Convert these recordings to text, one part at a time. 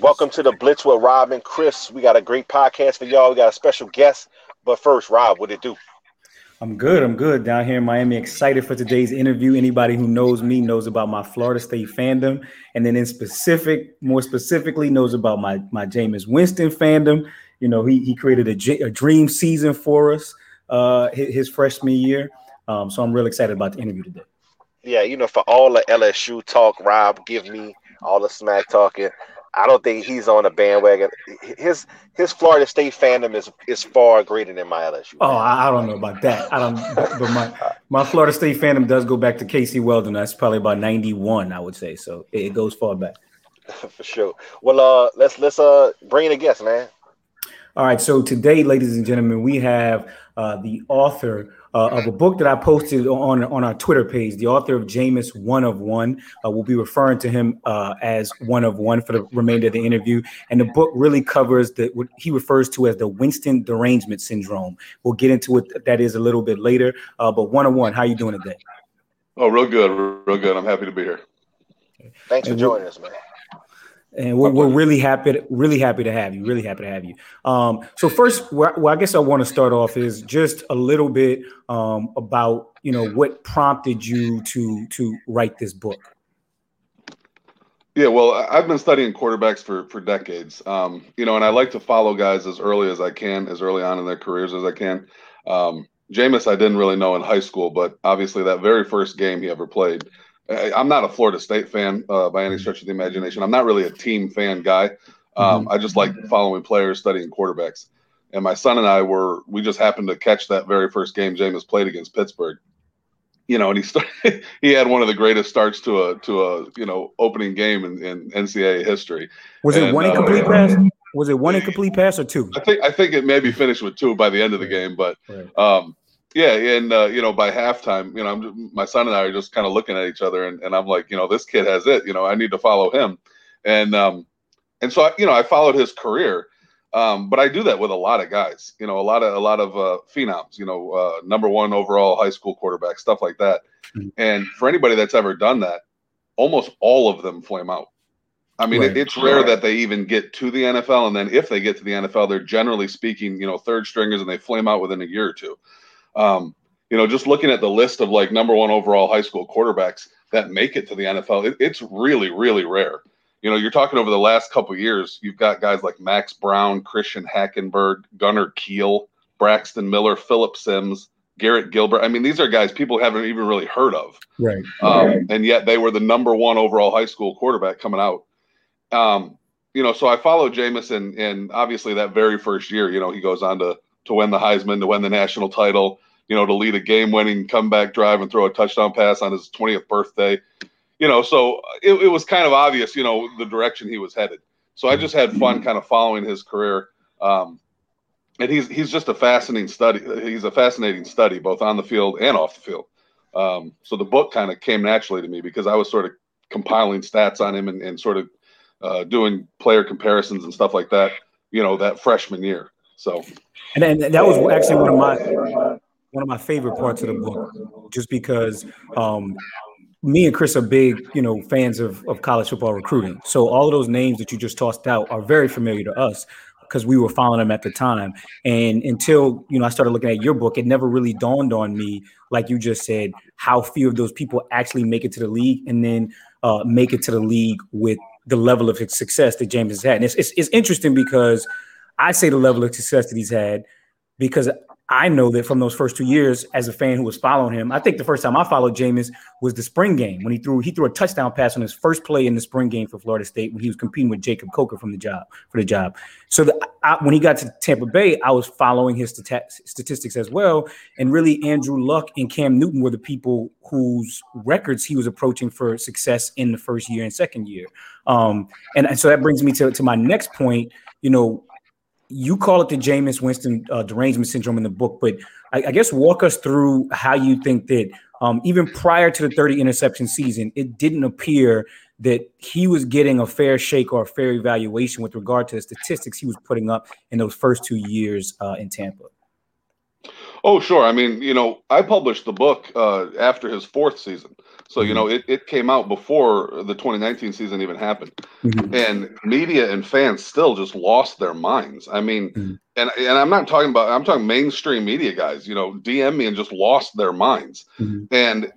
Welcome to the Blitz with Rob and Chris. We got a great podcast for y'all. We got a special guest. But first, Rob, what it do? I'm good. I'm good down here in Miami. Excited for today's interview. Anybody who knows me knows about my Florida State fandom, and then in specific, more specifically, knows about my my Jameis Winston fandom. You know, he he created a, a dream season for us uh, his, his freshman year. Um, so I'm really excited about the interview today. Yeah, you know, for all the LSU talk, Rob, give me all the smack talking. I don't think he's on a bandwagon. His his Florida State fandom is is far greater than my LSU. Oh, I, I don't know about that. I don't. But my my Florida State fandom does go back to Casey Weldon. That's probably about ninety one, I would say. So it goes far back. For sure. Well, uh, let's let's uh bring in a guest, man. All right. So today, ladies and gentlemen, we have uh, the author uh, of a book that I posted on on our Twitter page. The author of Jameis One of One. Uh, we'll be referring to him uh, as One of One for the remainder of the interview. And the book really covers the what he refers to as the Winston derangement syndrome. We'll get into what that is a little bit later. Uh, but One of One, how are you doing today? Oh, real good, real good. I'm happy to be here. Thanks for joining us, man and we're, we're really happy to, really happy to have you really happy to have you. Um, so first well i guess i want to start off is just a little bit um, about you know what prompted you to to write this book. Yeah well i've been studying quarterbacks for for decades. Um, you know and i like to follow guys as early as i can as early on in their careers as i can. Um, Jameis, I didn't really know in high school, but obviously that very first game he ever played, I'm not a Florida State fan uh, by any mm-hmm. stretch of the imagination. I'm not really a team fan guy. Um, mm-hmm. I just like following players, studying quarterbacks. And my son and I were we just happened to catch that very first game Jameis played against Pittsburgh. You know, and he started, he had one of the greatest starts to a to a you know opening game in, in NCAA history. Was and, it one incomplete uh, pass? Was it one incomplete pass or two? I think I think it maybe finished with two by the end of the game, but um, yeah, and uh, you know, by halftime, you know, I'm just, my son and I are just kind of looking at each other, and, and I'm like, you know, this kid has it. You know, I need to follow him, and um, and so I, you know, I followed his career, um, but I do that with a lot of guys. You know, a lot of a lot of uh, phenoms. You know, uh, number one overall high school quarterback, stuff like that. Mm-hmm. And for anybody that's ever done that, almost all of them flame out. I mean, right. it, it's rare right. that they even get to the NFL, and then if they get to the NFL, they're generally speaking, you know, third stringers, and they flame out within a year or two. Um, you know, just looking at the list of like number one overall high school quarterbacks that make it to the NFL, it, it's really, really rare. You know, you're talking over the last couple years, you've got guys like Max Browne, Christian Hackenberg, Gunner Kiel, Braxton Miller, Phillip Sims, Garrett Gilbert. I mean, these are guys people haven't even really heard of. Right. Um, and yet they were the number one overall high school quarterback coming out. Um, you know, so I followed Jamison, and obviously that very first year, you know, he goes on to to win the Heisman, to win the national title, you know, to lead a game-winning comeback drive and throw a touchdown pass on his 20th birthday. You know, so it, it was kind of obvious, you know, the direction he was headed. So I just had fun kind of following his career. Um, and he's he's just a fascinating study. He's a fascinating study, both on the field and off the field. Um, so the book kind of came naturally to me because I was sort of compiling stats on him and, and sort of uh, doing player comparisons and stuff like that. You know, that freshman year. So, and, and that was actually one of my one of my favorite parts of the book, just because um, me and Chris are big, you know, fans of, of college football recruiting. So all of those names that you just tossed out are very familiar to us because we were following them at the time. And until you know, I started looking at your book, it never really dawned on me, like you just said, how few of those people actually make it to the league, and then uh, make it to the league with the level of success that Jameis has had. And it's, it's, it's interesting because I say the level of success that he's had because I know that from those first two years, as a fan who was following him, I think the first time I followed Jameis was the spring game when he threw he threw a touchdown pass on his first play in the spring game for Florida State when he was competing with Jacob Coker from the job for the job. So the, I, when he got to Tampa Bay, I was following his statistics as well, and really Andrew Luck and Cam Newton were the people whose records he was approaching for success in the first year and second year. Um, and, and so that brings me to, to my next point. You know, you call it the Jameis Winston uh, derangement syndrome in the book, but I, I, guess walk us through how you think that um, even prior to the 30 interception season, it didn't appear that he was getting a fair shake or a fair evaluation with regard to the statistics he was putting up in those first two years uh, in Tampa. Oh, sure. I mean, you know, I published the book uh, after his fourth season. So, you mm-hmm. know, it, it came out before the 2019 season even happened. Mm-hmm. And media and fans still just lost their minds. I mean, mm-hmm. and, and I'm not talking about, I'm talking mainstream media guys, you know, DM me and just lost their minds. Mm-hmm. And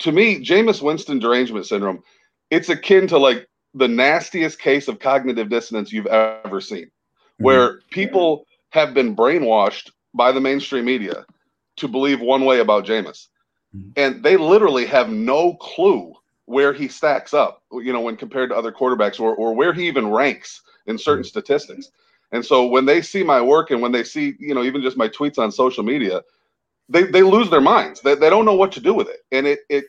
to me, Jameis Winston derangement syndrome, it's akin to like the nastiest case of cognitive dissonance you've ever seen, mm-hmm. where people have been brainwashed by the mainstream media to believe one way about Jameis. Mm-hmm. And they literally have no clue where he stacks up, you know, when compared to other quarterbacks or, or where he even ranks in certain statistics. And so when they see my work and when they see, you know, even just my tweets on social media, they, they lose their minds. They, they don't know what to do with it. And it, it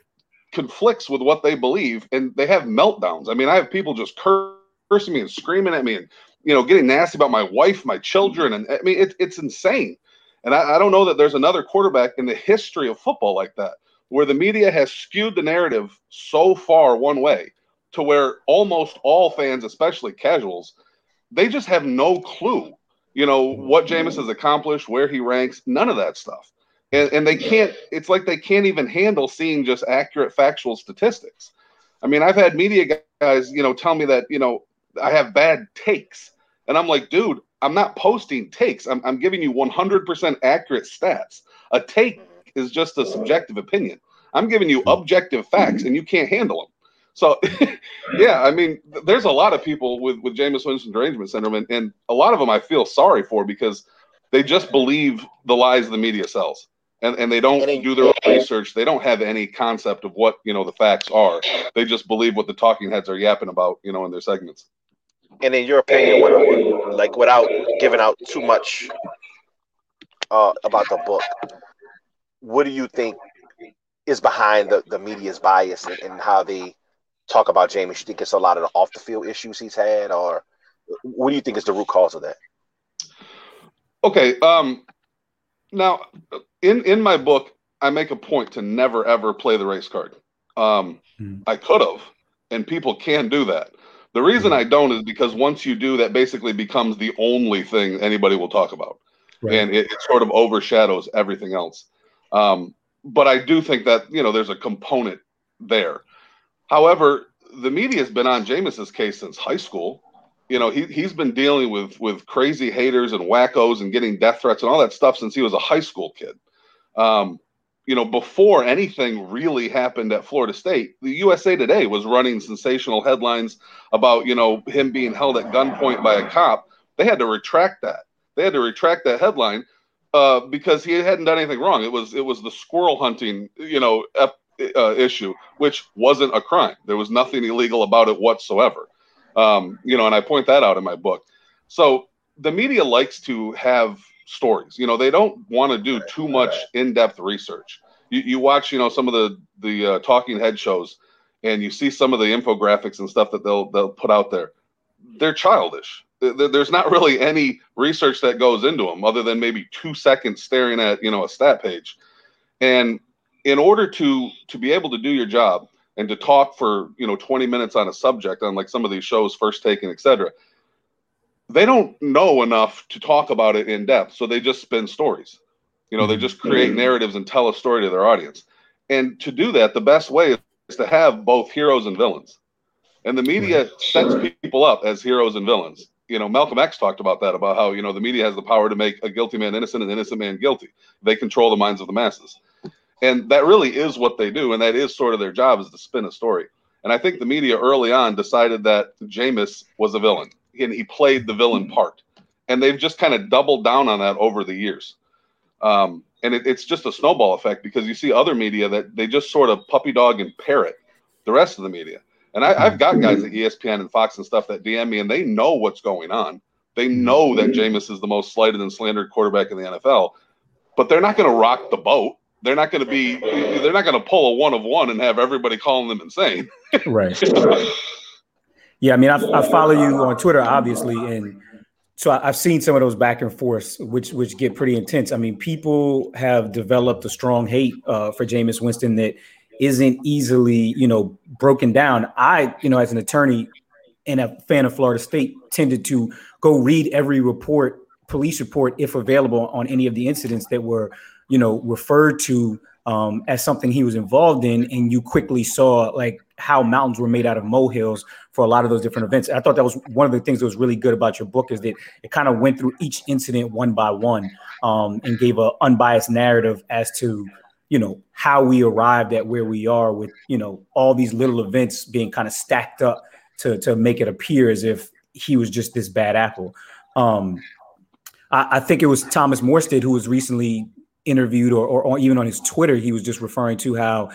conflicts with what they believe and they have meltdowns. I mean, I have people just cursing me and screaming at me and, you know, getting nasty about my wife, my children. And I mean, it, it's insane. And I, I don't know that there's another quarterback in the history of football like that, where the media has skewed the narrative so far one way to where almost all fans, especially casuals, they just have no clue, you know, what Jameis has accomplished, where he ranks, none of that stuff. And, and they can't, it's like they can't even handle seeing just accurate factual statistics. I mean, I've had media guys, you know, tell me that, you know, I have bad takes. And I'm like, dude, I'm not posting takes. I'm, I'm giving you 100% accurate stats. A take mm-hmm. is just a subjective opinion. I'm giving you mm-hmm. objective facts, and you can't handle them. So, yeah, I mean, there's a lot of people with with Jameis Winston derangement syndrome, and, and a lot of them I feel sorry for because they just believe the lies the media sells, and and they don't do their own research. They don't have any concept of what you know the facts are. They just believe what the talking heads are yapping about, you know, in their segments and in your opinion, like without giving out too much uh, about the book, what do you think is behind the, the media's bias and, and how they talk about Jameis? You think it's a lot of the off the field issues he's had, or what do you think is the root cause of that? Okay. Um, now, in in my book, I make a point to never ever play the race card. Um, mm. I could have, and people can do that. The reason mm-hmm. I don't is because once you do, that basically becomes the only thing anybody will talk about, right. and it, it, sort of overshadows everything else. Um, but I do think that you know there's a component there. However, the media has been on Jameis's case since high school. You know, he he's been dealing with with crazy haters and wackos and getting death threats and all that stuff since he was a high school kid. Um, you know, before anything really happened at Florida State, the USA Today was running sensational headlines about, you know, him being held at gunpoint by a cop. They had to retract that. They had to retract that headline uh, because he hadn't done anything wrong. It was it was the squirrel hunting, you know, ep- uh, issue, which wasn't a crime. There was nothing illegal about it whatsoever. Um, you know, and I point that out in my book. So the media likes to have stories. You know, they don't want to do too much in-depth research. You, you watch, you know, some of the the uh, talking head shows, and you see some of the infographics and stuff that they'll they'll put out there. They're childish. There's not really any research that goes into them, other than maybe two seconds staring at you know a stat page. And in order to to be able to do your job and to talk for you know 20 minutes on a subject on like some of these shows, first taken, etc they don't know enough to talk about it in depth, so they just spin stories. You know, they just create mm-hmm. narratives and tell a story to their audience. And to do that, the best way is to have both heroes and villains. And the media sets people up as heroes and villains. You know, Malcolm X talked about that, about how, you know, the media has the power to make a guilty man innocent and an innocent man guilty. They control the minds of the masses. And that really is what they do. And that is sort of their job is to spin a story. And I think the media early on decided that Jameis was a villain and he played the villain part. And they've just kind of doubled down on that over the years. Um, and it, it's just a snowball effect because you see other media that they just sort of puppy dog and parrot the rest of the media. And I, have got guys at ESPN and Fox and stuff that DM me, and they know what's going on. They know that Jameis is the most slighted and slandered quarterback in the NFL, but they're not going to rock the boat. They're not going to be. They're not going to pull a one of one and have everybody calling them insane. right. Yeah, I mean, I, I follow you on Twitter, obviously, and so I, have seen some of those back and forths, which which get pretty intense. I mean, people have developed a strong hate uh, for Jameis Winston that isn't easily, you know, broken down. I, you know, as an attorney and a fan of Florida State, tended to go read every report, police report, if available, on any of the incidents that were you know, referred to um, as something he was involved in, and you quickly saw like how mountains were made out of molehills for a lot of those different events. I thought that was one of the things that was really good about your book is that it kind of went through each incident one by one um, and gave an unbiased narrative as to you know how we arrived at where we are with you know all these little events being kind of stacked up to to make it appear as if he was just this bad apple. Um, I, I think it was Thomas Morstead who was recently interviewed or, or, or, even on his Twitter, he was just referring to how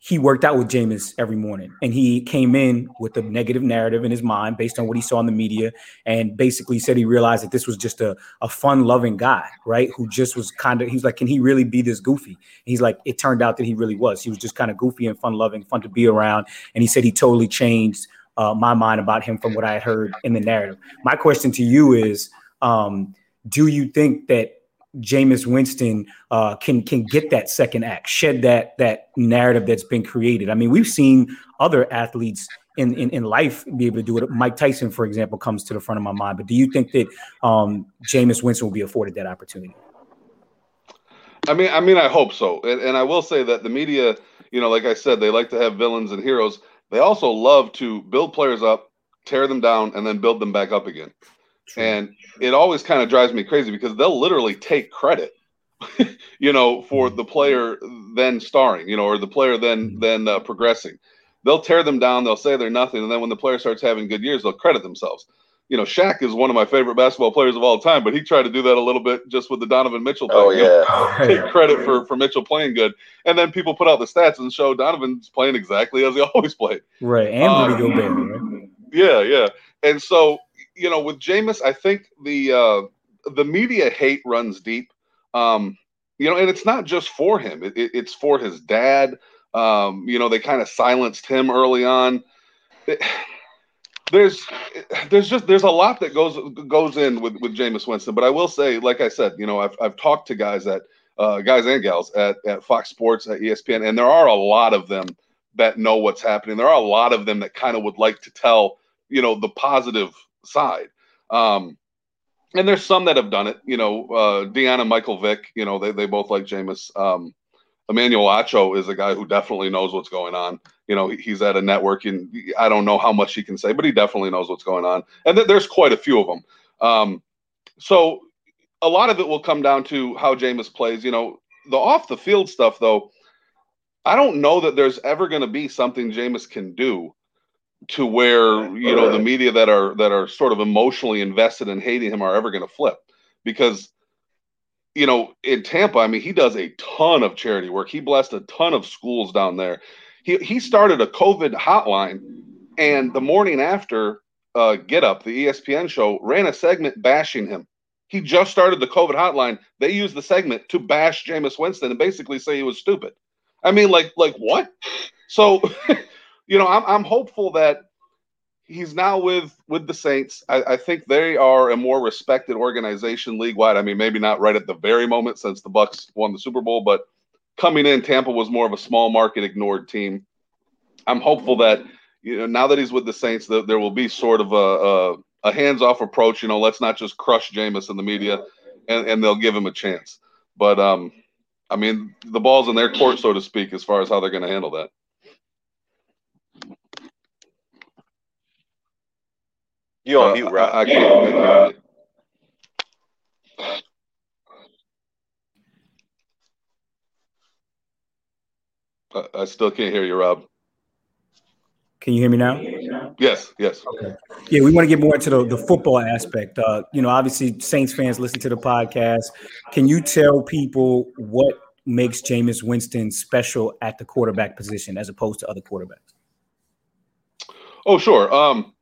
he worked out with Jameis every morning and he came in with a negative narrative in his mind based on what he saw in the media and basically said he realized that this was just a, a fun loving guy right who just was kind of he's like can he really be this goofy? And he's like it turned out that he really was. He was just kind of goofy and fun loving fun to be around and he said he totally changed uh, my mind about him from what i had heard in the narrative. My question to you is um, do you think that Jameis Winston uh, can can get that second act, shed that that narrative that's been created. I mean, we've seen other athletes in, in, in life be able to do it. Mike Tyson, for example, comes to the front of my mind. But do you think that um, Jameis Winston will be afforded that opportunity? I mean, I mean, I hope so. And, and I will say that the media, you know, like I said, they like to have villains and heroes. They also love to build players up, tear them down, and then build them back up again. True. And it always kind of drives me crazy because they'll literally take credit, you know, for mm-hmm. the player then starring, you know, or the player then mm-hmm. then uh, progressing. They'll tear them down. They'll say they're nothing, and then when the player starts having good years, they'll credit themselves. You know, Shaq is one of my favorite basketball players of all time, but he tried to do that a little bit just with the Donovan Mitchell thing. Oh yeah, take credit for for Mitchell playing good, and then people put out the stats and show Donovan's playing exactly as he always played. Right, and Rudy um, Gobert. Right? Yeah, yeah, and so you know, with Jameis, I think the uh, the media hate runs deep. Um, you know, and it's not just for him; it, it, it's for his dad. Um, you know, they kind of silenced him early on. It, there's there's just there's a lot that goes goes in with with Jameis Winston. But I will say, like I said, you know, I've I've talked to guys at uh, guys and gals at at Fox Sports at ESPN, and there are a lot of them that know what's happening. There are a lot of them that kind of would like to tell you know the positive side. Um, and there's some that have done it. You know, uh, Deanna Michael Vick. You know, they they both like Jameis. Um, Emmanuel Acho is a guy who definitely knows what's going on. You know, he's at a network, and I don't know how much he can say, but he definitely knows what's going on. And th- there's quite a few of them. Um, so a lot of it will come down to how Jameis plays. You know, the off the field stuff, though, I don't know that there's ever going to be something Jameis can do to where you know the media that are that are sort of emotionally invested in hating him are ever going to flip. Because you know in Tampa I mean he does a ton of charity work. He blessed a ton of schools down there. He he started a covid hotline and the morning after uh, get up the ESPN show ran a segment bashing him. He just started the covid hotline. They used the segment to bash Jameis Winston and basically say he was stupid. I mean like like what? So you know, I'm I'm hopeful that he's now with with the Saints. I, I, think they are a more respected organization league wide. I mean, maybe not right at the very moment since the Bucs won the Super Bowl, but coming in, Tampa was more of a small market ignored team. I'm hopeful that you know now that he's with the Saints, that there will be sort of a, a, a hands off approach. You know, let's not just crush Jameis in the media, and, and they'll give him a chance. But um, I mean, the ball's in their court, so to speak, as far as how they're going to handle that. You on uh, mute, Rob? I, I can't. I still can't hear you, Rob. Can you hear me now? Yes, yes. Okay. Yeah, we want to get more into the, the football aspect. Uh, you know, obviously, Saints fans listen to the podcast. Can you tell people what makes Jameis Winston special at the quarterback position as opposed to other quarterbacks? Oh, sure. Um,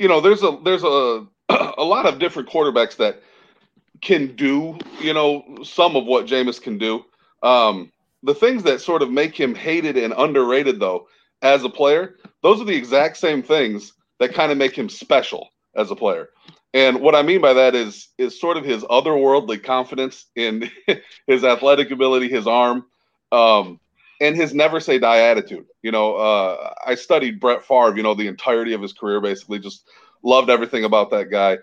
you know, there's a there's a a lot of different quarterbacks that can do, you know, some of what Jameis can do. Um, the things that sort of make him hated and underrated, though, as a player, those are the exact same things that kind of make him special as a player. And what I mean by that is is sort of his otherworldly confidence in his athletic ability, his arm, um, and his never say die attitude. You know, uh, I studied Brett Favre, you know, the entirety of his career, basically, just loved everything about that guy.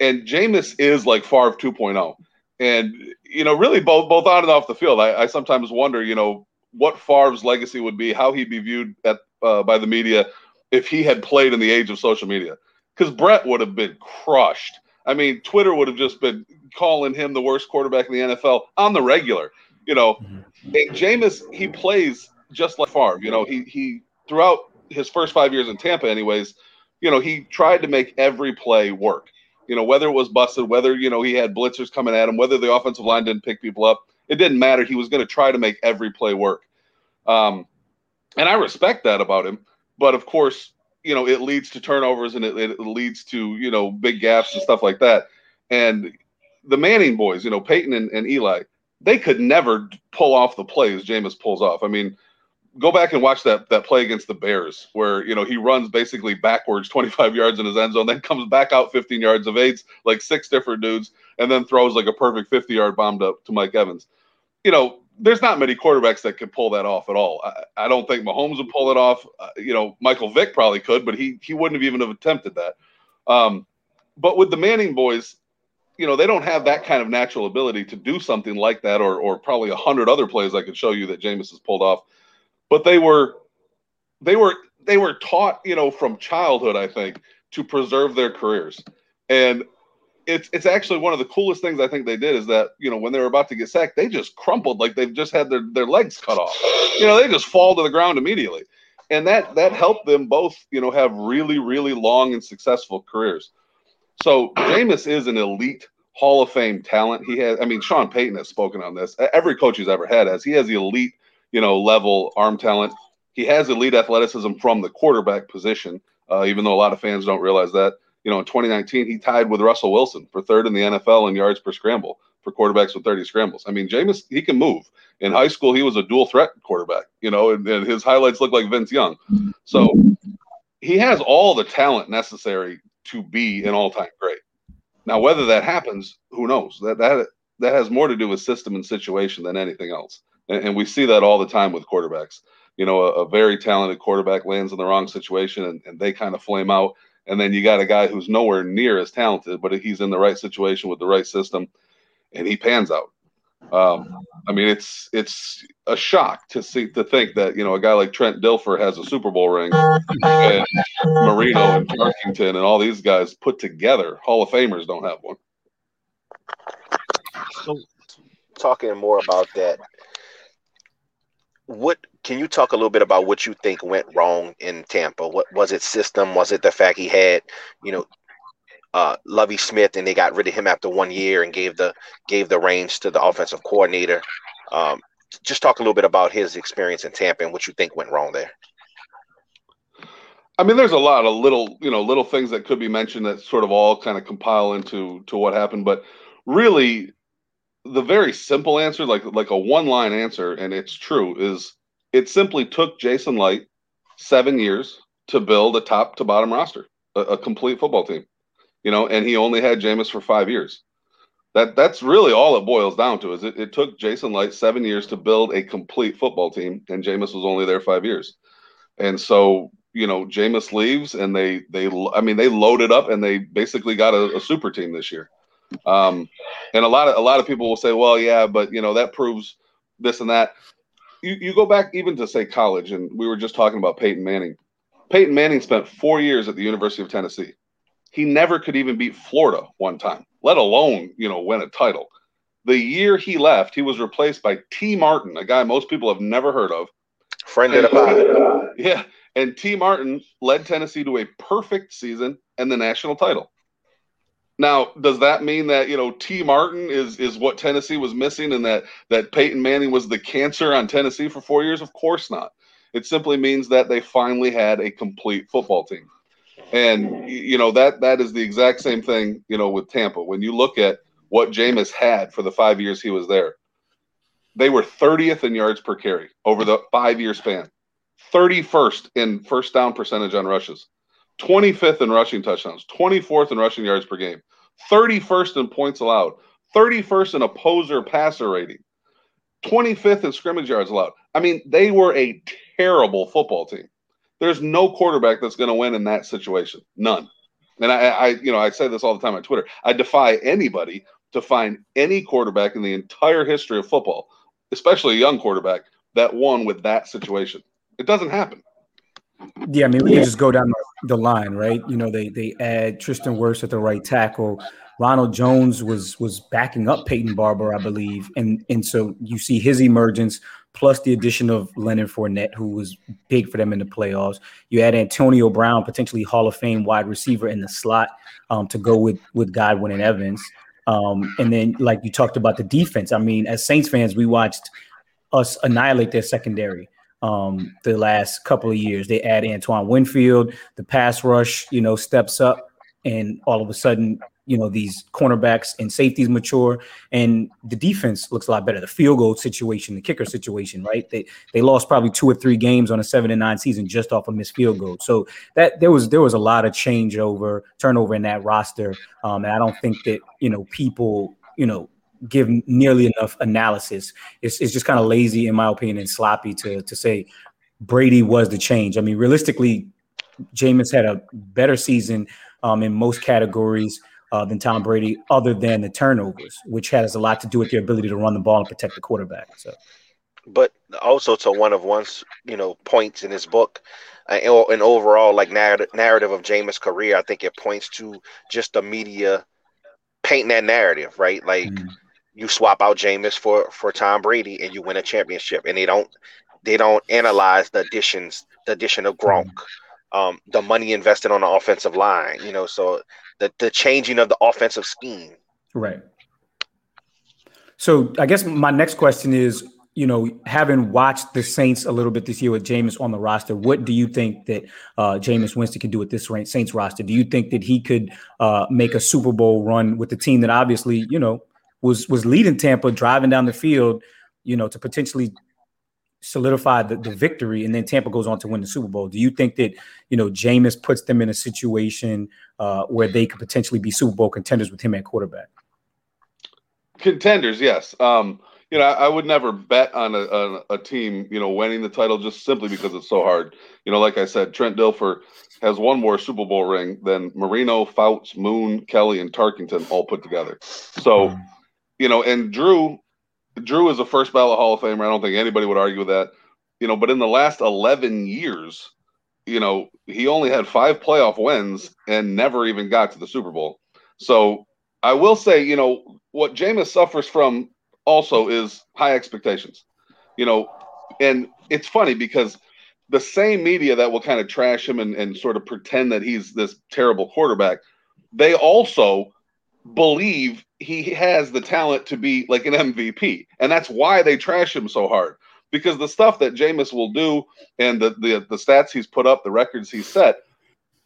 And Jameis is like Favre 2.0. and you know, really both both on and off the field. I, I sometimes wonder, you know, what Favre's legacy would be, how he'd be viewed at uh, by the media if he had played in the age of social media. Because Brett would have been crushed. I mean, Twitter would have just been calling him the worst quarterback in the NFL on the regular. You know, mm-hmm. Jameis he plays just like Favre. You know, he he throughout his first five years in Tampa, anyways. You know, he tried to make every play work. You know, whether it was busted, whether you know he had blitzers coming at him, whether the offensive line didn't pick people up, it didn't matter. He was going to try to make every play work. Um, and I respect that about him. But of course, you know, it leads to turnovers and it, it leads to, you know, big gaps and stuff like that. And the Manning boys, you know, Peyton and, and Eli, they could never pull off the plays Jameis pulls off. I mean, go back and watch that that play against the Bears, where you know he runs basically backwards 25 yards in his end zone, then comes back out 15 yards of aids, like six different dudes, and then throws like a perfect 50 yard bomb to, to Mike Evans. You know, there's not many quarterbacks that could pull that off at all. I, I don't think Mahomes would pull it off. Uh, you know, Michael Vick probably could, but he he wouldn't have even have attempted that. Um, but with the Manning boys, you know, they don't have that kind of natural ability to do something like that, or or probably a hundred other plays I could show you that Jameis has pulled off. But they were they were they were taught, you know, from childhood, I think, to preserve their careers. And it's it's actually one of the coolest things I think they did is that you know when they were about to get sacked, they just crumpled like they've just had their, their legs cut off. You know, they just fall to the ground immediately, and that that helped them both you know have really really long and successful careers. So Jameis is an elite Hall of Fame talent. He has, I mean, Sean Payton has spoken on this. Every coach he's ever had has. He has the elite you know level arm talent. He has elite athleticism from the quarterback position, uh, even though a lot of fans don't realize that you know, in 2019, he tied with Russell Wilson for third in the NFL in yards per scramble for quarterbacks with 30 scrambles. I mean, Jameis, he can move. In high school, he was a dual threat quarterback, you know, and, and his highlights look like Vince Young. So he has all the talent necessary to be an all-time great. Now, whether that happens, who knows? That that that has more to do with system and situation than anything else. And, and we see that all the time with quarterbacks. You know, a, a, very talented quarterback lands in the wrong situation and, and they kind of flame out and then you got a guy who's nowhere near as talented, but he's in the right situation with the right system, and he pans out. Um, I mean, it's it's a shock to see to think that you know a guy like Trent Dilfer has a Super Bowl ring, and Marino and Tarkenton and all these guys put together, Hall of Famers don't have one. So, talking more about that, what can you talk a little bit about what you think went wrong in Tampa? What was it system? Was it the fact he had, you know, uh, Lovie Smith and they got rid of him after one year and gave the gave the reins to the offensive coordinator? Um, just talk a little bit about his experience in Tampa and what you think went wrong there. I mean, there's a lot of little, you know, little things that could be mentioned that sort of all kind of compile into to what happened, but really the very simple answer, like like a one line answer, and it's true, is it simply took Jason Licht seven years to build a top to bottom roster, a, a complete football team. You know, and he only had Jameis for five years. That that's really all it boils down to. Is it, it took Jason Licht seven years to build a complete football team, and Jameis was only there five years. And so you know, Jameis leaves, and they they I mean they loaded up and they basically got a, a super team this year. Um, and a lot of a lot of people will say, well, yeah, but you know that proves this and that. You you go back even to say college, and we were just talking about Peyton Manning. Peyton Manning spent four years at the University of Tennessee. He never could even beat Florida one time, let alone you know win a title. The year he left, he was replaced by Tee Martin, a guy most people have never heard of. Friend of the Yeah, and Tee Martin led Tennessee to a perfect season and the national title. Now, does that mean that you know Tee Martin is is what Tennessee was missing, and that that Peyton Manning was the cancer on Tennessee for four years? Of course not. It simply means that they finally had a complete football team, and you know that that is the exact same thing. You know, with Tampa, when you look at what Jameis had for the five years he was there, they were 30th in yards per carry over the five year span, 31st in first down percentage on rushes. 25th in rushing touchdowns, 24th in rushing yards per game, 31st in points allowed, 31st in opposer passer rating, 25th in scrimmage yards allowed. I mean, they were a terrible football team. There's no quarterback that's going to win in that situation. None. And I, I, you know, I say this all the time on Twitter. I defy anybody to find any quarterback in the entire history of football, especially a young quarterback, that won with that situation. It doesn't happen. Yeah, I mean, we can just go down the line, right? You know, they they add Tristan Wirfs at the right tackle. Ronald Jones was was backing up Peyton Barber, I believe, and and so you see his emergence plus the addition of Leonard Fournette, who was big for them in the playoffs. You add Antonio Brown, potentially Hall of Fame wide receiver in the slot um, to go with with Godwin and Evans. Um, and then, like you talked about the defense. I mean, as Saints fans, we watched us annihilate their secondary um, the last couple of years. They add Antoine Winfield, the pass rush, you know, steps up, and all of a sudden you know these cornerbacks and safeties mature and the defense looks a lot better. The field goal situation the kicker situation right? They they lost probably two or three games on a seven and nine season just off a of missed field goal so that there was there was a lot of changeover turnover in that roster um, and i don't think that you know people you know give nearly enough analysis. It's, it's just kind of lazy in my opinion and sloppy to to say brady was the change. I mean realistically Jameis had a better season um, in most categories uh, than Tom Brady, other than the turnovers, which has a lot to do with their ability to run the ball and protect the quarterback. So, but also to one of one's you know points in his book, uh, and overall like narrative narrative of Jameis' career, I think it points to just the media painting that narrative, right? Like mm-hmm. you swap out Jameis for for Tom Brady and you win a championship, and they don't they don't analyze the additions, the addition of Gronk. Mm-hmm. Um, the money invested on the offensive line, you know, so the the changing of the offensive scheme. Right. So I guess my next question is, you know, having watched the Saints a little bit this year with Jameis on the roster, what do you think that uh, Jameis Winston can do with this Saints roster? Do you think that he could uh, make a Super Bowl run with the team that obviously, you know, was was leading Tampa, driving down the field, you know, to potentially solidify the, the victory, and then Tampa goes on to win the Super Bowl. Do you think that you know Jameis puts them in a situation uh, where they could potentially be Super Bowl contenders with him at quarterback? Contenders, yes. Um, you know, I, I would never bet on a, a, a, team, you know, winning the title just simply because it's so hard. You know, like I said, Trent Dilfer has one more Super Bowl ring than Marino, Fouts, Moon, Kelly, and Tarkenton all put together. So, mm. you know, and Drew Drew is a first ballot Hall of Famer. I don't think anybody would argue with that. You know, but in the last 11 years, you know, he only had five playoff wins and never even got to the Super Bowl. So I will say, you know, what Jameis suffers from also is high expectations. You know, and it's funny because the same media that will kind of trash him and, and sort of pretend that he's this terrible quarterback, they also believe he has the talent to be like an MVP. And that's why they trash him so hard. Because the stuff that Jameis will do and the, the the stats he's put up, the records he's set,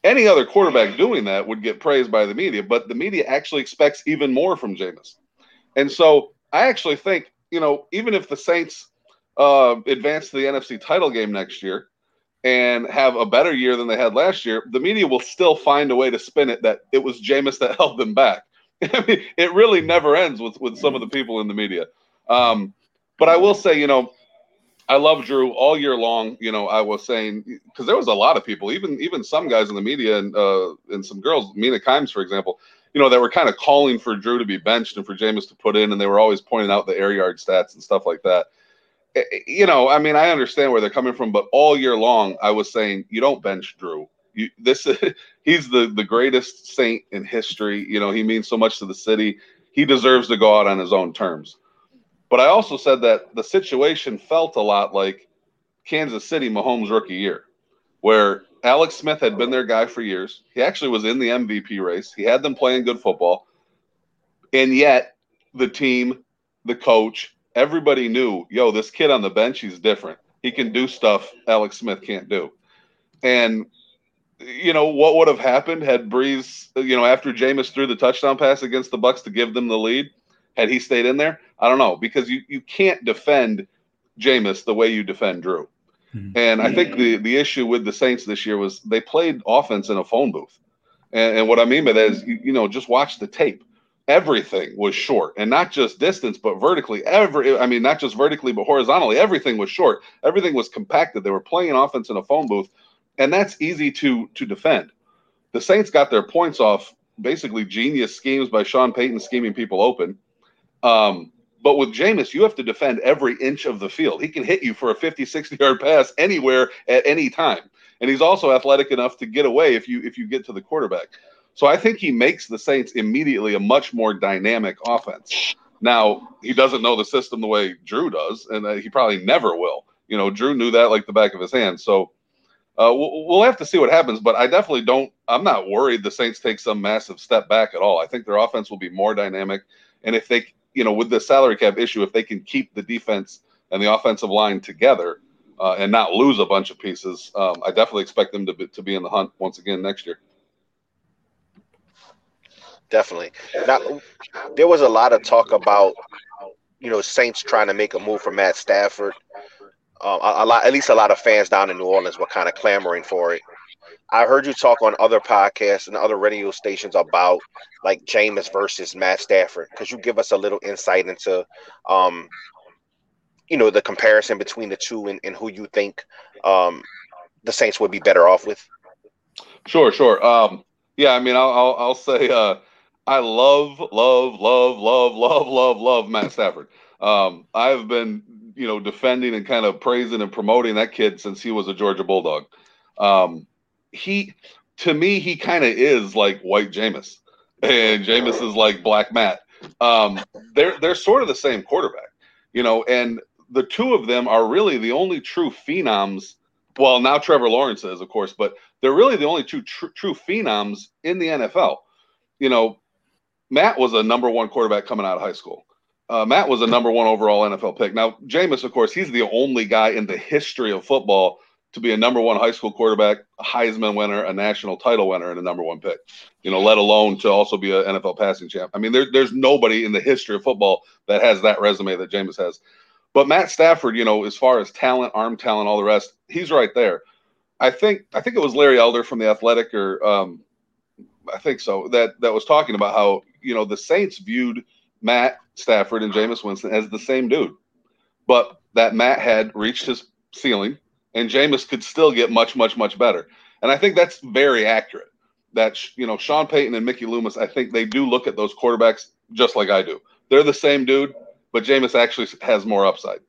any other quarterback doing that would get praised by the media, but the media actually expects even more from Jameis. And so I actually think, you know, even if the Saints uh, advance to the NFC title game next year and have a better year than they had last year, the media will still find a way to spin it that it was Jameis that held them back. I mean, it really never ends with with some of the people in the media. Um, but I will say, you know, I love Drew all year long. You know, I was saying because there was a lot of people, even even some guys in the media and uh, and some girls, Mina Kimes, for example, you know, that were kind of calling for Drew to be benched and for Jameis to put in, and they were always pointing out the air yard stats and stuff like that. Eh, eh, you know, I mean, I understand where they're coming from, but all year long, I was saying you don't bench Drew. You, this he's the the greatest saint in history. You know, he means so much to the city. He deserves to go out on his own terms. But I also said that the situation felt a lot like Kansas City Mahomes rookie year, where Alex Smith had been their guy for years. He actually was in the MVP race. He had them playing good football. And yet the team, the coach, everybody knew, yo, this kid on the bench, he's different. He can do stuff Alex Smith can't do. And you know what would have happened had Brees, you know, after Jameis threw the touchdown pass against the Bucs to give them the lead, had he stayed in there? I don't know because you you can't defend Jameis the way you defend Drew. Mm-hmm. And I think the the issue with the Saints this year was they played offense in a phone booth. And, and what I mean by that is, you, you know, just watch the tape. Everything was short, and not just distance, but vertically. Every, I mean, not just vertically, but horizontally. Everything was short. Everything was compacted. They were playing offense in a phone booth and that's easy to to defend. The Saints got their points off basically genius schemes by Sean Payton scheming people open. Um, but with Jameis, you have to defend every inch of the field. He can hit you for a 50, 60 yard pass anywhere at any time. And he's also athletic enough to get away if you if you get to the quarterback. So I think he makes the Saints immediately a much more dynamic offense. Now, he doesn't know the system the way Drew does, and uh, he probably never will. You know, Drew knew that like the back of his hand. So uh, we'll, we'll have to see what happens, but I definitely don't. I'm not worried the Saints take some massive step back at all. I think their offense will be more dynamic, and if they, you know, with the salary cap issue, if they can keep the defense and the offensive line together uh, and not lose a bunch of pieces, um, I definitely expect them to be, to be in the hunt once again next year. Definitely. Now, there was a lot of talk about, you know, Saints trying to make a move for Matt Stafford a, a, lot, at least a lot of fans down in New Orleans were kind of clamoring for it. I heard you talk on other podcasts and other radio stations about like Jameis versus Matt Stafford. Could you give us a little insight into, um, you know, the comparison between the two and, and who you think um, the Saints would be better off with? Sure, sure. Um, yeah, I mean, I'll, I'll, I'll say uh, I love, love, love, love, love, love, love Matt Stafford. Um, I've been you know, defending and kind of praising and promoting that kid since he was a Georgia Bulldog. Um, he, to me, he kind of is like White Jameis, and Jameis is like Black Matt. Um, they're they're sort of the same quarterback, you know, and the two of them are really the only true phenoms. Well, now Trevor Lawrence is, of course, but they're really the only two tr- true phenoms in the NFL. You know, Matt was a number one quarterback coming out of high school uh, Matt was a number one overall NFL pick. Now, Jameis, of course, he's the only guy in the history of football to be a number one high school quarterback, a Heisman winner, a national title winner, and a number one pick. You know, let alone to also be an NFL passing champ. I mean, there, there's nobody in the history of football that has that resume that Jameis has. But Matt Stafford, you know, as far as talent, arm talent, all the rest, he's right there. I think I think it was Larry Holder from the Athletic, or um, I think so, that that was talking about how you know the Saints viewed Matt Stafford and Jameis Winston as the same dude, but that Matt had reached his ceiling and Jameis could still get much, much, much better. And I think that's very accurate. That you know, Sean Payton and Mickey Loomis, I think they do look at those quarterbacks just like I do. They're the same dude, but Jameis actually has more upside.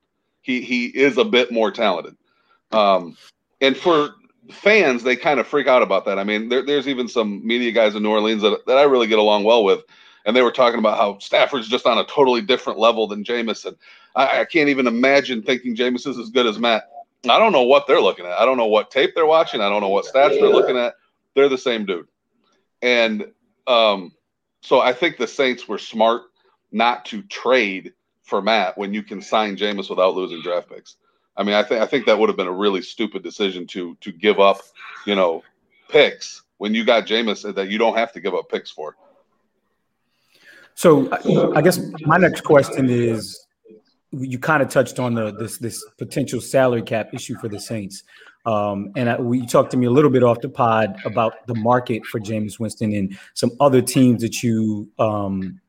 He he is a bit more talented. Um, and for fans, they kind of freak out about that. I mean, there, there's even some media guys in New Orleans that, that I really get along well with and they were talking about how Stafford's just on a totally different level than Jamison. I, I can't even imagine thinking Jameson's as good as Matt. I don't know what they're looking at. I don't know what tape they're watching. I don't know what stats they're looking at. They're the same dude. And um, so I think the Saints were smart not to trade for Matt when you can sign Jameis without losing draft picks. I mean, I think I think that would have been a really stupid decision to to give up, you know, picks when you got Jameis that you don't have to give up picks for. So I guess my next question is you kind of touched on the this this potential salary cap issue for the Saints. Um, and I, we talked to me a little bit off the pod about the market for Jameis Winston and some other teams that you um,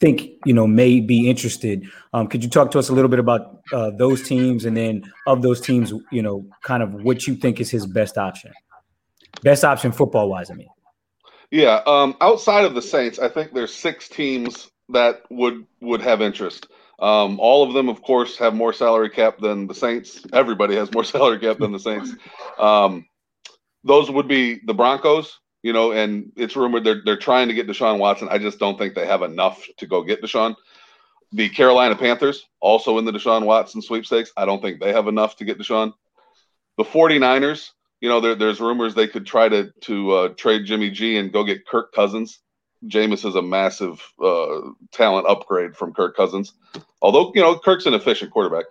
think you know may be interested. Um, could you talk to us a little bit about uh, those teams, and then of those teams, you know, kind of what you think is his best option, best option football wise? I mean. Yeah, um, outside of the Saints, I think there's six teams that would would have interest. Um, all of them, of course, have more salary cap than the Saints. Everybody has more salary cap than the Saints. Um, those would be the Broncos, you know, and it's rumored they're they're trying to get Deshaun Watson. I just don't think they have enough to go get Deshaun. The Carolina Panthers, also in the Deshaun Watson sweepstakes. I don't think they have enough to get Deshaun. The 49ers, you know, there, there's rumors they could try to to uh, trade Jimmy G and go get Kirk Cousins. Jameis is a massive uh, talent upgrade from Kirk Cousins, although you know Kirk's an efficient quarterback.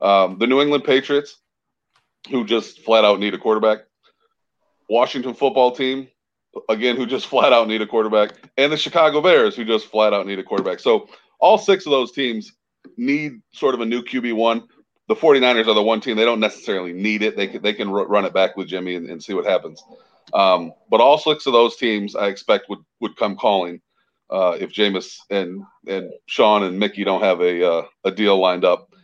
Um, the New England Patriots, who just flat out need a quarterback. Washington Football Team, again, who just flat out need a quarterback, and the Chicago Bears, who just flat out need a quarterback. So all six of those teams need sort of a new QB one the 49ers are the one team they don't necessarily need it. They can, they can run it back with Jimmy and, and see what happens. Um, but all six of those teams I expect would would come calling uh, if Jameis and and Sean and Mickey don't have a uh, a deal lined up.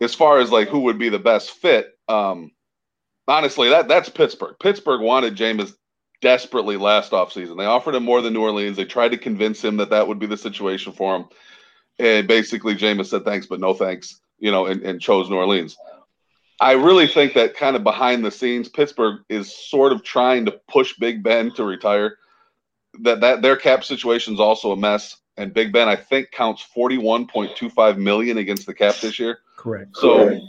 As far as like who would be the best fit, um, honestly, that that's Pittsburgh. Pittsburgh wanted Jameis desperately last offseason. They offered him more than New Orleans. They tried to convince him that that would be the situation for him. And basically, Jameis said thanks, but no thanks, you know, and, and chose New Orleans. I really think that kind of behind the scenes, Pittsburgh is sort of trying to push Big Ben to retire. That that their cap situation is also a mess, and Big Ben I think counts forty one point two five million against the cap this year. Correct. So,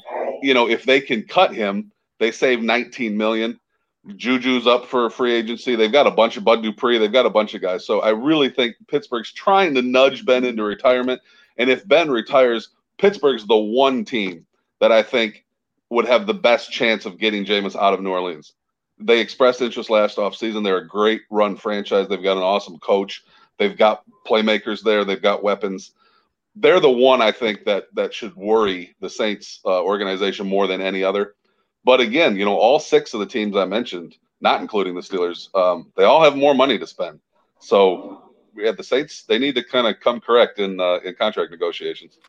you know, if they can cut him, they save nineteen million. Juju's up for free agency. They've got a bunch of Bud Dupree. They've got a bunch of guys. So I really think Pittsburgh's trying to nudge Ben into retirement. And if Ben retires, Pittsburgh's the one team that I think would have the best chance of getting Jameis out of New Orleans. They expressed interest last offseason. They're a great run franchise. They've got an awesome coach. They've got playmakers there. They've got weapons. They're the one I think that that should worry the Saints uh, organization more than any other. But again, you know, all six of the teams I mentioned, not including the Steelers, um, they all have more money to spend. So we have the Saints. They need to kind of come correct in uh, in contract negotiations.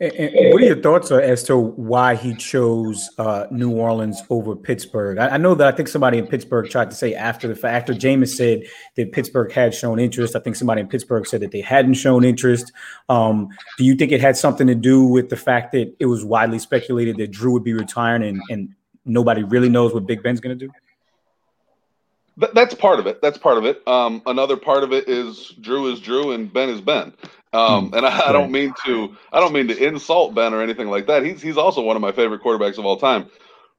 And, and what are your thoughts as to why he chose uh, New Orleans over Pittsburgh? I, I, know that I think somebody in Pittsburgh tried to say after the fact, after Jameis said that Pittsburgh had shown interest. I think somebody in Pittsburgh said that they hadn't shown interest. Um, do you think it had something to do with the fact that it was widely speculated that Drew would be retiring and, and nobody really knows what Big Ben's going to do? That's part of it. That's part of it. Um, another part of it is Drew is Drew and Ben is Ben. Um, hmm. and I, I, don't mean to I don't mean to insult Ben or anything like that. He's he's also one of my favorite quarterbacks of all time.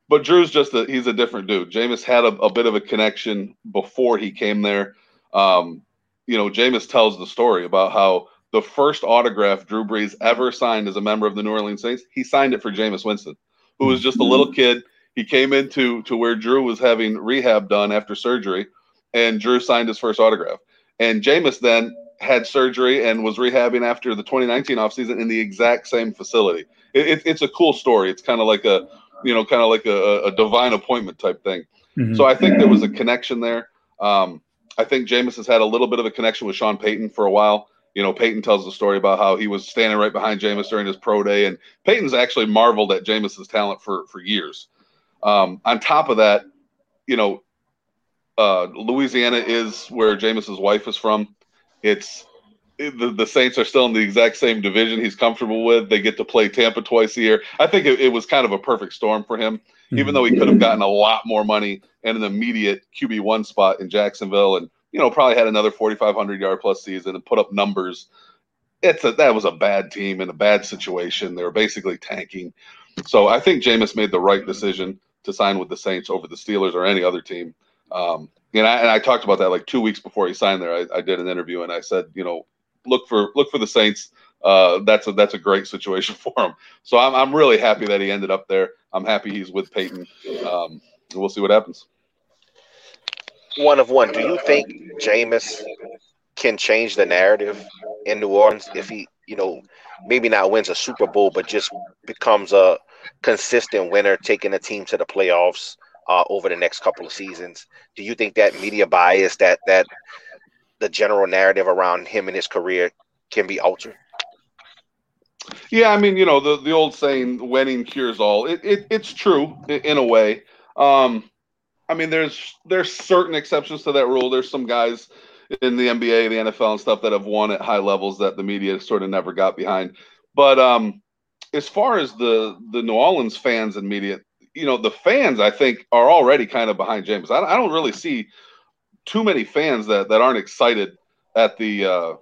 But Drew's just a he's a different dude. Jameis had a, a bit of a connection before he came there. Um, you know, Jameis tells the story about how the first autograph Drew Brees ever signed as a member of the New Orleans Saints, he signed it for Jameis Winston, who was just a little kid. He came into to where Drew was having rehab done after surgery, and Drew signed his first autograph. And Jameis then had surgery and was rehabbing after the 2019 offseason in the exact same facility. It, it, it's a cool story. It's kind of like a, you know, kind of like a, a, divine appointment type thing. Mm-hmm. So I think there was a connection there. Um, I think Jameis has had a little bit of a connection with Sean Payton for a while. You know, Payton tells the story about how he was standing right behind Jameis during his pro day, and Payton's actually marveled at Jameis's talent for for years. Um, on top of that, you know, uh, Louisiana is where Jameis's wife is from. It's the, the Saints are still in the exact same division he's comfortable with. They get to play Tampa twice a year. I think it, it was kind of a perfect storm for him, mm-hmm. even though he could have gotten a lot more money and an immediate QB one spot in Jacksonville, and you know probably had another 4,500 yard plus season and put up numbers. It's a, that was a bad team in a bad situation. They were basically tanking. So I think Jameis made the right decision to sign with the Saints over the Steelers or any other team. Um, and I, and I talked about that like two weeks before he signed there. I, I did an interview and I said, you know, look for look for the Saints. Uh, that's a that's a great situation for him. So I'm I'm really happy that he ended up there. I'm happy he's with Payton. Um, we'll see what happens. One of one. Do you think Jameis can change the narrative in New Orleans if he, you know, maybe not wins a Super Bowl, but just becomes a consistent winner, taking the team to the playoffs? uh, over the next couple of seasons. Do you think that media bias, that that the general narrative around him and his career, can be altered? Yeah, I mean, you know, the the old saying "winning cures all." It, it it's true in a way. Um, I mean, there's there's certain exceptions to that rule. There's some guys in the NBA, the NFL, and stuff that have won at high levels that the media sort of never got behind. But um, as far as the the New Orleans fans and media, you know, the fans I think are already kind of behind Jameis. I, I don't really see too many fans that that aren't excited at the uh,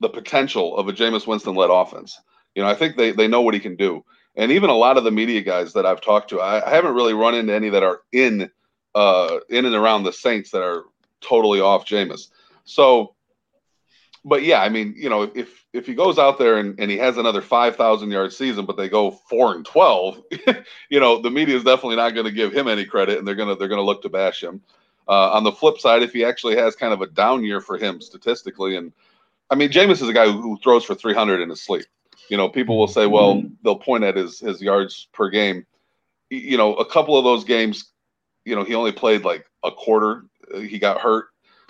the potential of a Jameis Winston led offense. You know, I think they they know what he can do, and even a lot of the media guys that I've talked to, I, I haven't really run into any that are in uh, in and around the Saints that are totally off Jameis. So but yeah, I mean, you know, if if he goes out there and, and he has another five thousand yard season, but they go four and twelve, you know, the media is definitely not going to give him any credit, and they're gonna they're gonna look to bash him. Uh, on the flip side, if he actually has kind of a down year for him statistically, and I mean, Jameis is a guy who, throws for three hundred in his sleep. You know, people will say, well, mm-hmm. they'll point at his his yards per game. You know, a couple of those games, you know, he only played like a quarter. He got hurt.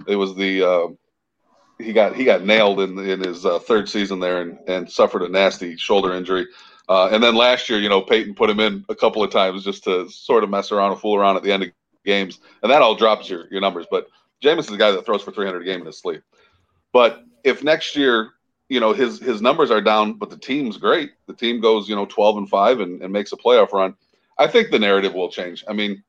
It was the uh, he got he got nailed in in his uh, third season there and and suffered a nasty shoulder injury. Uh, and then last year, you know, Payton put him in a couple of times just to sort of mess around and fool around at the end of games, and that all drops your your numbers. But Jameis is the guy that throws for 300 a game in his sleep. But if next year, you know, his his numbers are down, but the team's great, the team goes, you know, 12 and 5 and, and makes a playoff run, I think the narrative will change. I mean,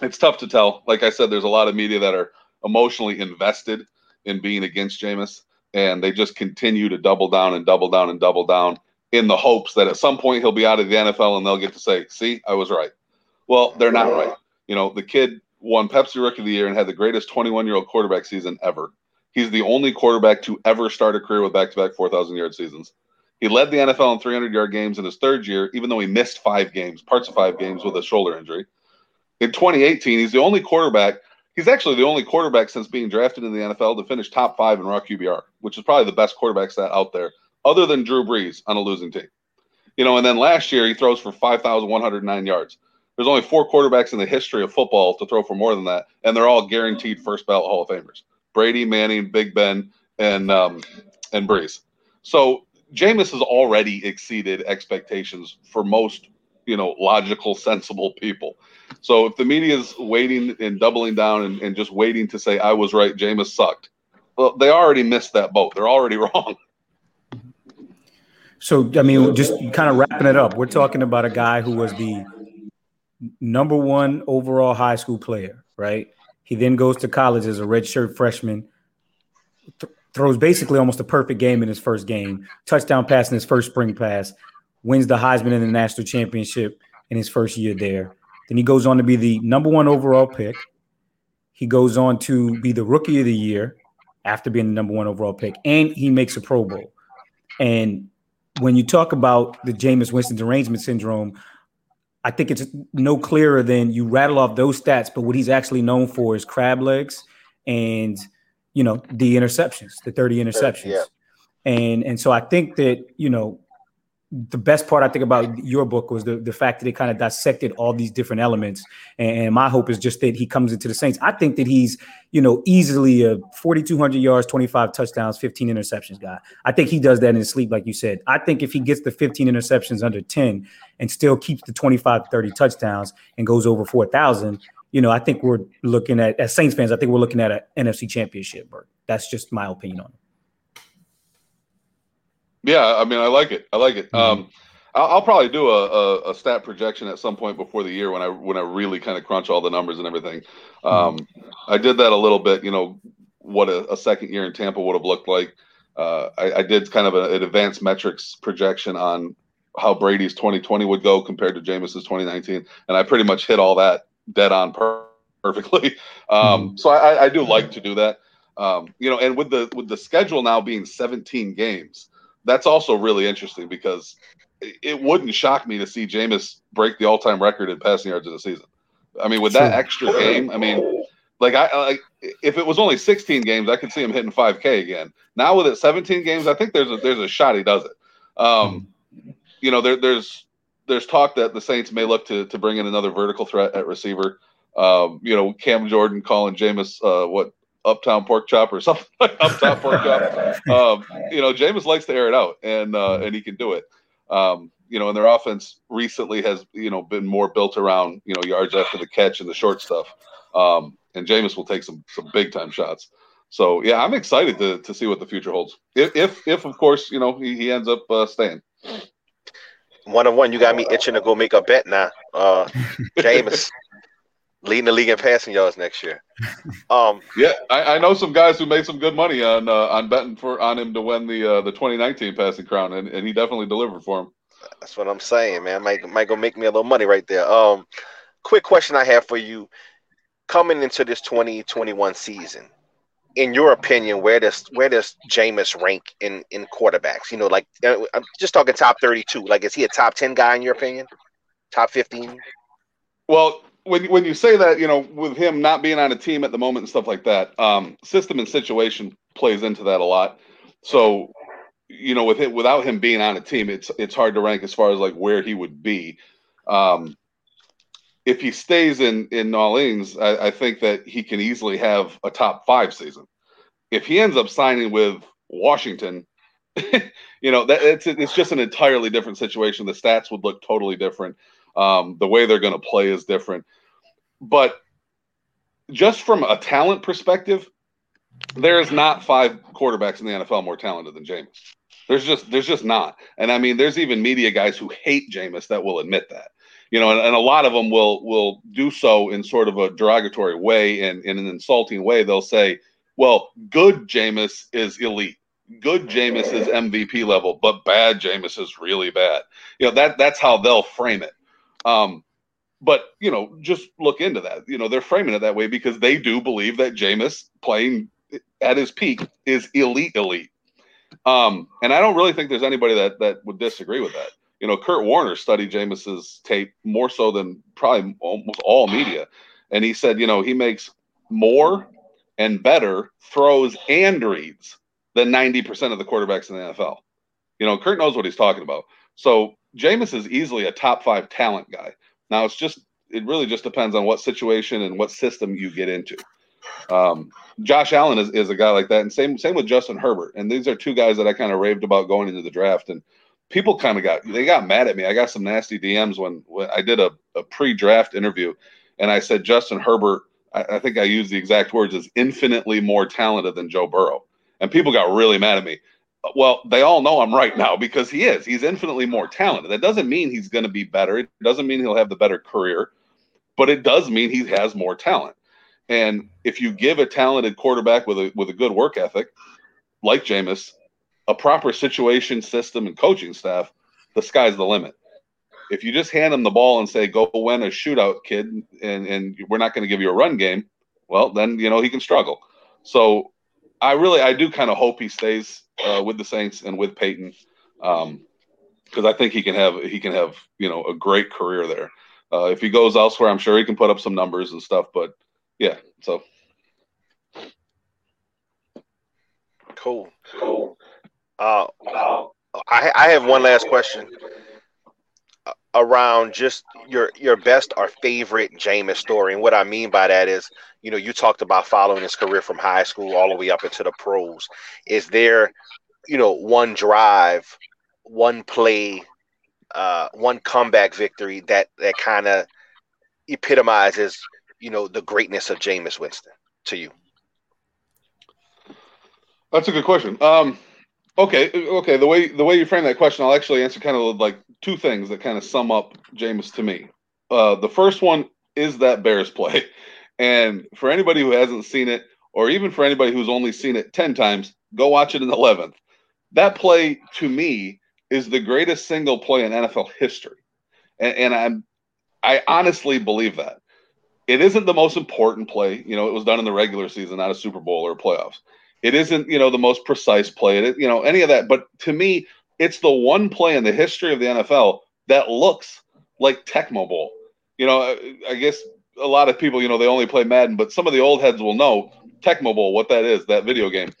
it's tough to tell. Like I said, there's a lot of media that are emotionally invested in being against Jameis, and they just continue to double down and double down and double down in the hopes that at some point he'll be out of the NFL and they'll get to say, "See, I was right." Well, they're not right. You know, the kid won Pepsi Rookie of the Year and had the greatest 21 year old quarterback season ever. He's the only quarterback to ever start a career with back to back 4,000 yard seasons. He led the NFL in 300 yard games in his third year, even though he missed five games, parts of five games with a shoulder injury. In 2018, he's the only quarterback. He's actually the only quarterback since being drafted in the NFL to finish top five in raw QBR, which is probably the best quarterback stat out there, other than Drew Brees on a losing team. You know, and then last year he throws for 5,109 yards. There's only four quarterbacks in the history of football to throw for more than that, and they're all guaranteed first ballot Hall of Famers: Brady, Manning, Big Ben, and um, and Brees. So Jameis has already exceeded expectations for most, you know, logical, sensible people. So if the media is waiting and doubling down and, and just waiting to say I was right, Jameis sucked, well, they already missed that boat. They're already wrong. So I mean, just kind of wrapping it up, we're talking about a guy who was the number one overall high school player, right? He then goes to college as a redshirt freshman, th- throws basically almost a perfect game in his first game, touchdown pass in his first spring pass, wins the Heisman in the national championship in his first year there. Then he goes on to be the number one overall pick. He goes on to be the rookie of the year after being the number one overall pick, and he makes a Pro Bowl. And when you talk about the Jameis Winston derangement syndrome, I think it's no clearer than you rattle off those stats, but what he's actually known for is crab legs and you know the interceptions, the 30 interceptions. Yeah. And and so I think that, you know, the best part I think about your book was the, the fact that it kind of dissected all these different elements. And, my hope is just that he comes into the Saints. I think that he's, you know, easily a 4,200 yards, 25 touchdowns, 15 interceptions guy. I think he does that in his sleep, like you said. I think if he gets the 15 interceptions under 10 and still keeps the 25, 30 touchdowns and goes over 4,000, you know, I think we're looking at, as Saints fans, I think we're looking at an NFC championship, Bert. That's just my opinion on it. Yeah, I mean, I like it. I like it. Mm-hmm. Um, I'll, I'll, probably do a, a, a, stat projection at some point before the year when I when I really kind of crunch all the numbers and everything. Mm-hmm. Um, mm-hmm. I did that a little bit. You know, what a, a second year in Tampa would have looked like. Uh, I, I, did kind of a, an advanced metrics projection on how Brady's 2020 would go compared to Jameis's 2019, and I pretty much hit all that dead on per- perfectly. Um, mm-hmm. So I, I, do like to do that. Um, you know, and with the with the schedule now being 17 games, that's also really interesting because it wouldn't shock me to see Jameis break the all-time record in passing yards of the season. I mean, with that extra game, I mean, like I like if it was only 16 games, I could see him hitting 5K again. Now with it 17 games, I think there's a there's a shot he does it. Um, you know, there, there's there's talk that the Saints may look to to bring in another vertical threat at receiver. Um, you know, Cam Jordan calling Jameis uh, what uptown pork chop or something like uptown pork chop. Um, you know, Jameis likes to air it out, and uh, and he can do it. Um, you know, and their offense recently has you know been more built around you know yards after the catch and the short stuff. Um, and Jameis will take some some big time shots. So yeah, I'm excited to to see what the future holds. If if, if of course you know he, he ends up uh, staying. One on one, you got me itching to go make a bet now. Uh, Jameis leading the league in passing yards next year. Um, yeah, I, I, know some guys who made some good money on uh, on betting for on him to win the uh, the 2019 passing crown, and, and he definitely delivered for him. That's what I'm saying, man. Might might go make me a little money right there. Um, quick question I have for you: coming into this 2021 season, in your opinion, where does where does Jameis rank in in quarterbacks? You know, like uh, I'm just talking top 32. Like, is he a top 10 guy in your opinion? Top 15? Well, when when you say that, you know, with him not being on a team at the moment and stuff like that, um, system and situation plays into that a lot. So, you know, with it without him being on a team, it's it's hard to rank as far as like where he would be. Um, if he stays in in New Orleans, I, I think that he can easily have a top five season. If he ends up signing with Washington, you know, that it's it's just an entirely different situation. The stats would look totally different. Um, the way they're going to play is different. But just from a talent perspective, there is not five quarterbacks in the NFL more talented than Jameis. There's just there's just not. And I mean, there's even media guys who hate Jameis that will admit that. You know, and, and a lot of them will will do so in sort of a derogatory way and in an insulting way. They'll say, "Well, good Jameis is elite. Good Jameis is MVP level, but bad Jameis is really bad." You know that that's how they'll frame it. Um, but you know, just look into that. You know, they're framing it that way because they do believe that Jameis playing at his peak is elite, elite. Um, and I don't really think there's anybody that that would disagree with that. You know, Kurt Warner studied Jameis's tape more so than probably almost all media, and he said, you know, he makes more and better throws and reads than 90% of the quarterbacks in the NFL. You know, Kurt knows what he's talking about. So Jameis is easily a top five talent guy. Now it's just it really just depends on what situation and what system you get into. Um, Josh Allen is, is a guy like that, and same same with Justin Herbert. And these are two guys that I kind of raved about going into the draft. And people kind of got they got mad at me. I got some nasty DMs when, when I did a, a pre-draft interview, and I said Justin Herbert. I, I think I used the exact words as infinitely more talented than Joe Burrow, and people got really mad at me. Well, they all know I'm right now because he is. He's infinitely more talented. That doesn't mean he's going to be better. It doesn't mean he'll have the better career, but it does mean he has more talent. And if you give a talented quarterback with a with a good work ethic, like Jameis, a proper situation, system, and coaching staff, the sky's the limit. If you just hand him the ball and say, "Go win a shootout, kid," and and we're not going to give you a run game, well, then you know he can struggle. So I really, I do kind of hope he stays uh, with the Saints and with Payton, because um, I think he can have he can have you know a great career there. Uh, if he goes elsewhere, I'm sure he can put up some numbers and stuff. But yeah, so cool. Cool. Uh, I I have one last question around just your your best or favorite Jameis story. And what I mean by that is, you know, you talked about following his career from high school all the way up into the pros. Is there, you know, one drive, one play, uh, one comeback victory that that kind of epitomizes, you know, the greatness of Jameis Winston to you? That's a good question. Um, okay, okay. The way the way you frame that question, I'll actually answer kind of like two things that kind of sum up Jameis to me. Uh, the first one is that Bears play. And for anybody who hasn't seen it, or even for anybody who's only seen it 10 times, go watch it in the 11th. That play, to me, is the greatest single play in NFL history. And, and I'm, I honestly believe that. It isn't the most important play. You know, it was done in the regular season, not a Super Bowl or playoffs. It isn't, you know, the most precise play, it, you know, any of that. But to me, it's the one play in the history of the NFL that looks like Tecmo Bowl. You know, I guess a lot of people, you know, they only play Madden, but some of the old heads will know Tecmo Bowl, what that is, that video game.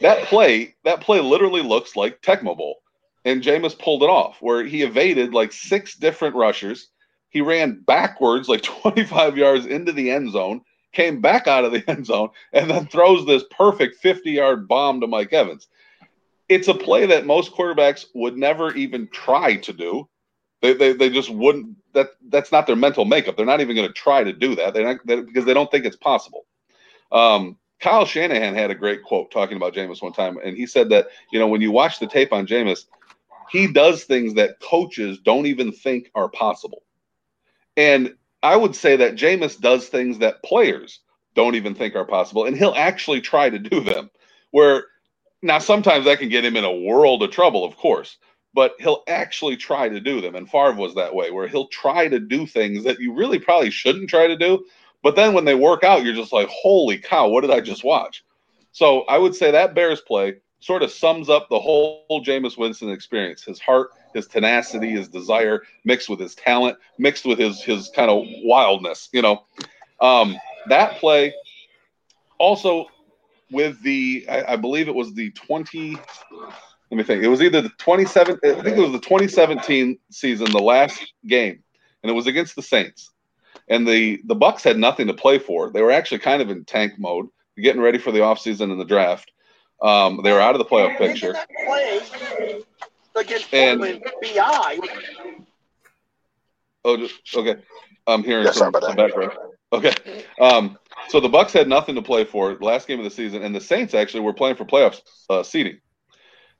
That play, that play literally looks like Tecmo Bowl. And Jameis pulled it off where he evaded like six different rushers. He ran backwards like 25 yards into the end zone, came back out of the end zone, and then throws this perfect 50 yard bomb to Mike Evans. It's a play that most quarterbacks would never even try to do they, they, they just wouldn't. That that's not their mental makeup. They're not even going to try to do that. They're not they, because they don't think it's possible. Um, Kyle Shanahan had a great quote talking about Jameis one time, and he said that you know when you watch the tape on Jameis, he does things that coaches don't even think are possible. And I would say that Jameis does things that players don't even think are possible, and he'll actually try to do them. Where now sometimes that can get him in a world of trouble, of course but he'll actually try to do them. And Favre was that way, where he'll try to do things that you really probably shouldn't try to do. But then when they work out, you're just like, holy cow, what did I just watch? So I would say that Bears play sort of sums up the whole Jameis Winston experience. His heart, his tenacity, his desire, mixed with his talent, mixed with his his kind of wildness, you know. Um, that play also with the I, I believe it was the 20 let me think. It was either the 27. I think it was the 2017 season, the last game, and it was against the Saints. And the the Bucs had nothing to play for. They were actually kind of in tank mode, getting ready for the offseason and the draft. Um, they were out of the playoff picture. And BI. Oh, okay. I'm hearing yeah, some, some background. Okay. Um, So the Bucs had nothing to play for last game of the season, and the Saints actually were playing for playoffs uh, seeding.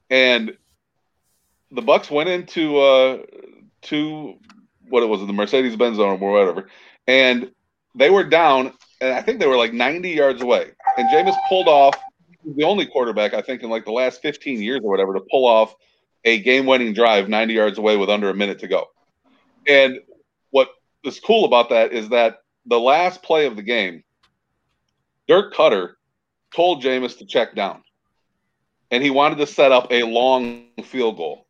And the Bucs went into uh, to what it was the Mercedes Benz Zone or whatever, and they were down, and I think they were like 90 yards away. And Jameis pulled off the only quarterback I think in like the last 15 years or whatever to pull off a game-winning drive 90 yards away with under a minute to go. And what is cool about that is that the last play of the game, Dirk Koetter told Jameis to check down, and he wanted to set up a long field goal.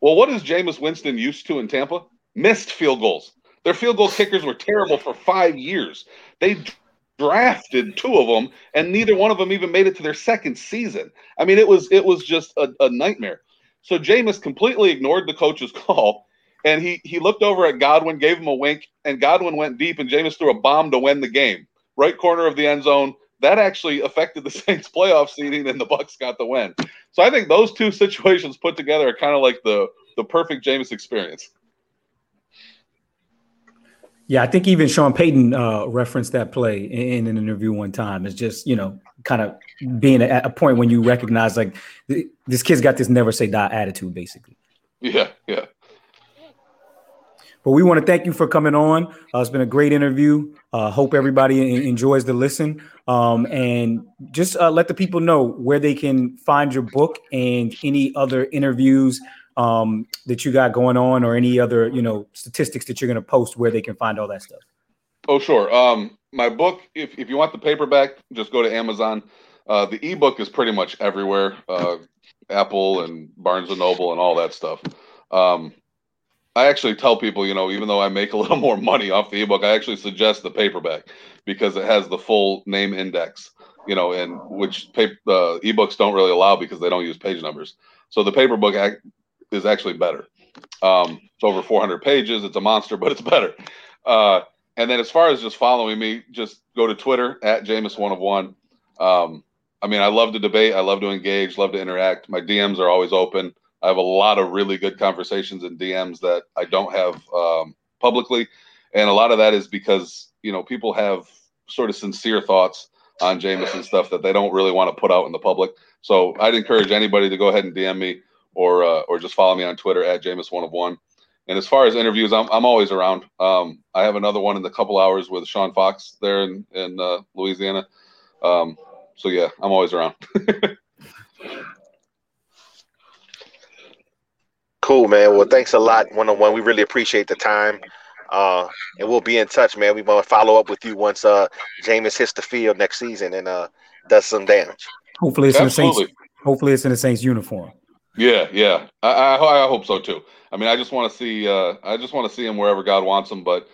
Well, what is Jameis Winston used to in Tampa? Missed field goals. Their field goal kickers were terrible for five years. They drafted two of them, and neither one of them even made it to their second season. I mean, it was it was just a, a nightmare. So Jameis completely ignored the coach's call, and he he looked over at Godwin, gave him a wink, and Godwin went deep, and Jameis threw a bomb to win the game, right corner of the end zone. That actually affected the Saints' playoff seeding, and the Bucs got the win. So I think those two situations put together are kind of like the the perfect Jameis experience. Yeah, I think even Sean Payton uh, referenced that play in, in, an interview one time. It's just you know kind of being at a point when you recognize like this kid's got this never say die attitude, basically. Yeah, yeah. But we want to thank you for coming on. Uh, it's been a great interview. Uh, hope everybody enjoys the listen. Um, and just uh, let the people know where they can find your book and any other interviews um, that you got going on or any other, you know, statistics that you're going to post where they can find all that stuff? Oh, sure. Um, my book, if, if you want the paperback, just go to Amazon. Uh, the ebook is pretty much everywhere, uh, Apple and Barnes and Noble and all that stuff. Um, I actually tell people, you know, even though I make a little more money off the ebook, I actually suggest the paperback because it has the full name index, you know, and which paper, uh, ebooks don't really allow because they don't use page numbers. So the paper book act is actually better. Um, it's over 400 pages. It's a monster, but it's better. Uh, and then as far as just following me, just go to Twitter at Jameis one of one. Um, I mean, I love to debate. I love to engage. Love to interact. My DMs are always open. I have a lot of really good conversations in DMs that I don't have um, publicly, and a lot of that is because you know people have sort of sincere thoughts on Jameis and stuff that they don't really want to put out in the public. So I'd encourage anybody to go ahead and DM me or uh, or just follow me on Twitter at Jameis one of one. And as far as interviews, I'm I'm always around. Um, I have another one in the couple hours with Sean Fox there in in uh, Louisiana. Um, so yeah, I'm always around. cool, man. Well, thanks a lot, one on one. We really appreciate the time. Uh, and we'll be in touch, man. We want to follow up with you once uh Jameis hits the field next season and uh does some damage. Hopefully it's Absolutely. in the Saints. Hopefully it's in the Saints uniform. Yeah, yeah. I, I, I hope so too. I mean, I just want to see. Uh, I just want to see him wherever God wants him. But,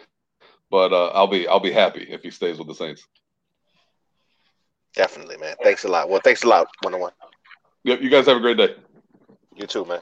but uh, I'll be I'll be happy if he stays with the Saints. Definitely, man. Thanks a lot. Well, thanks a lot, one on one. Yep. You guys have a great day. You too, man.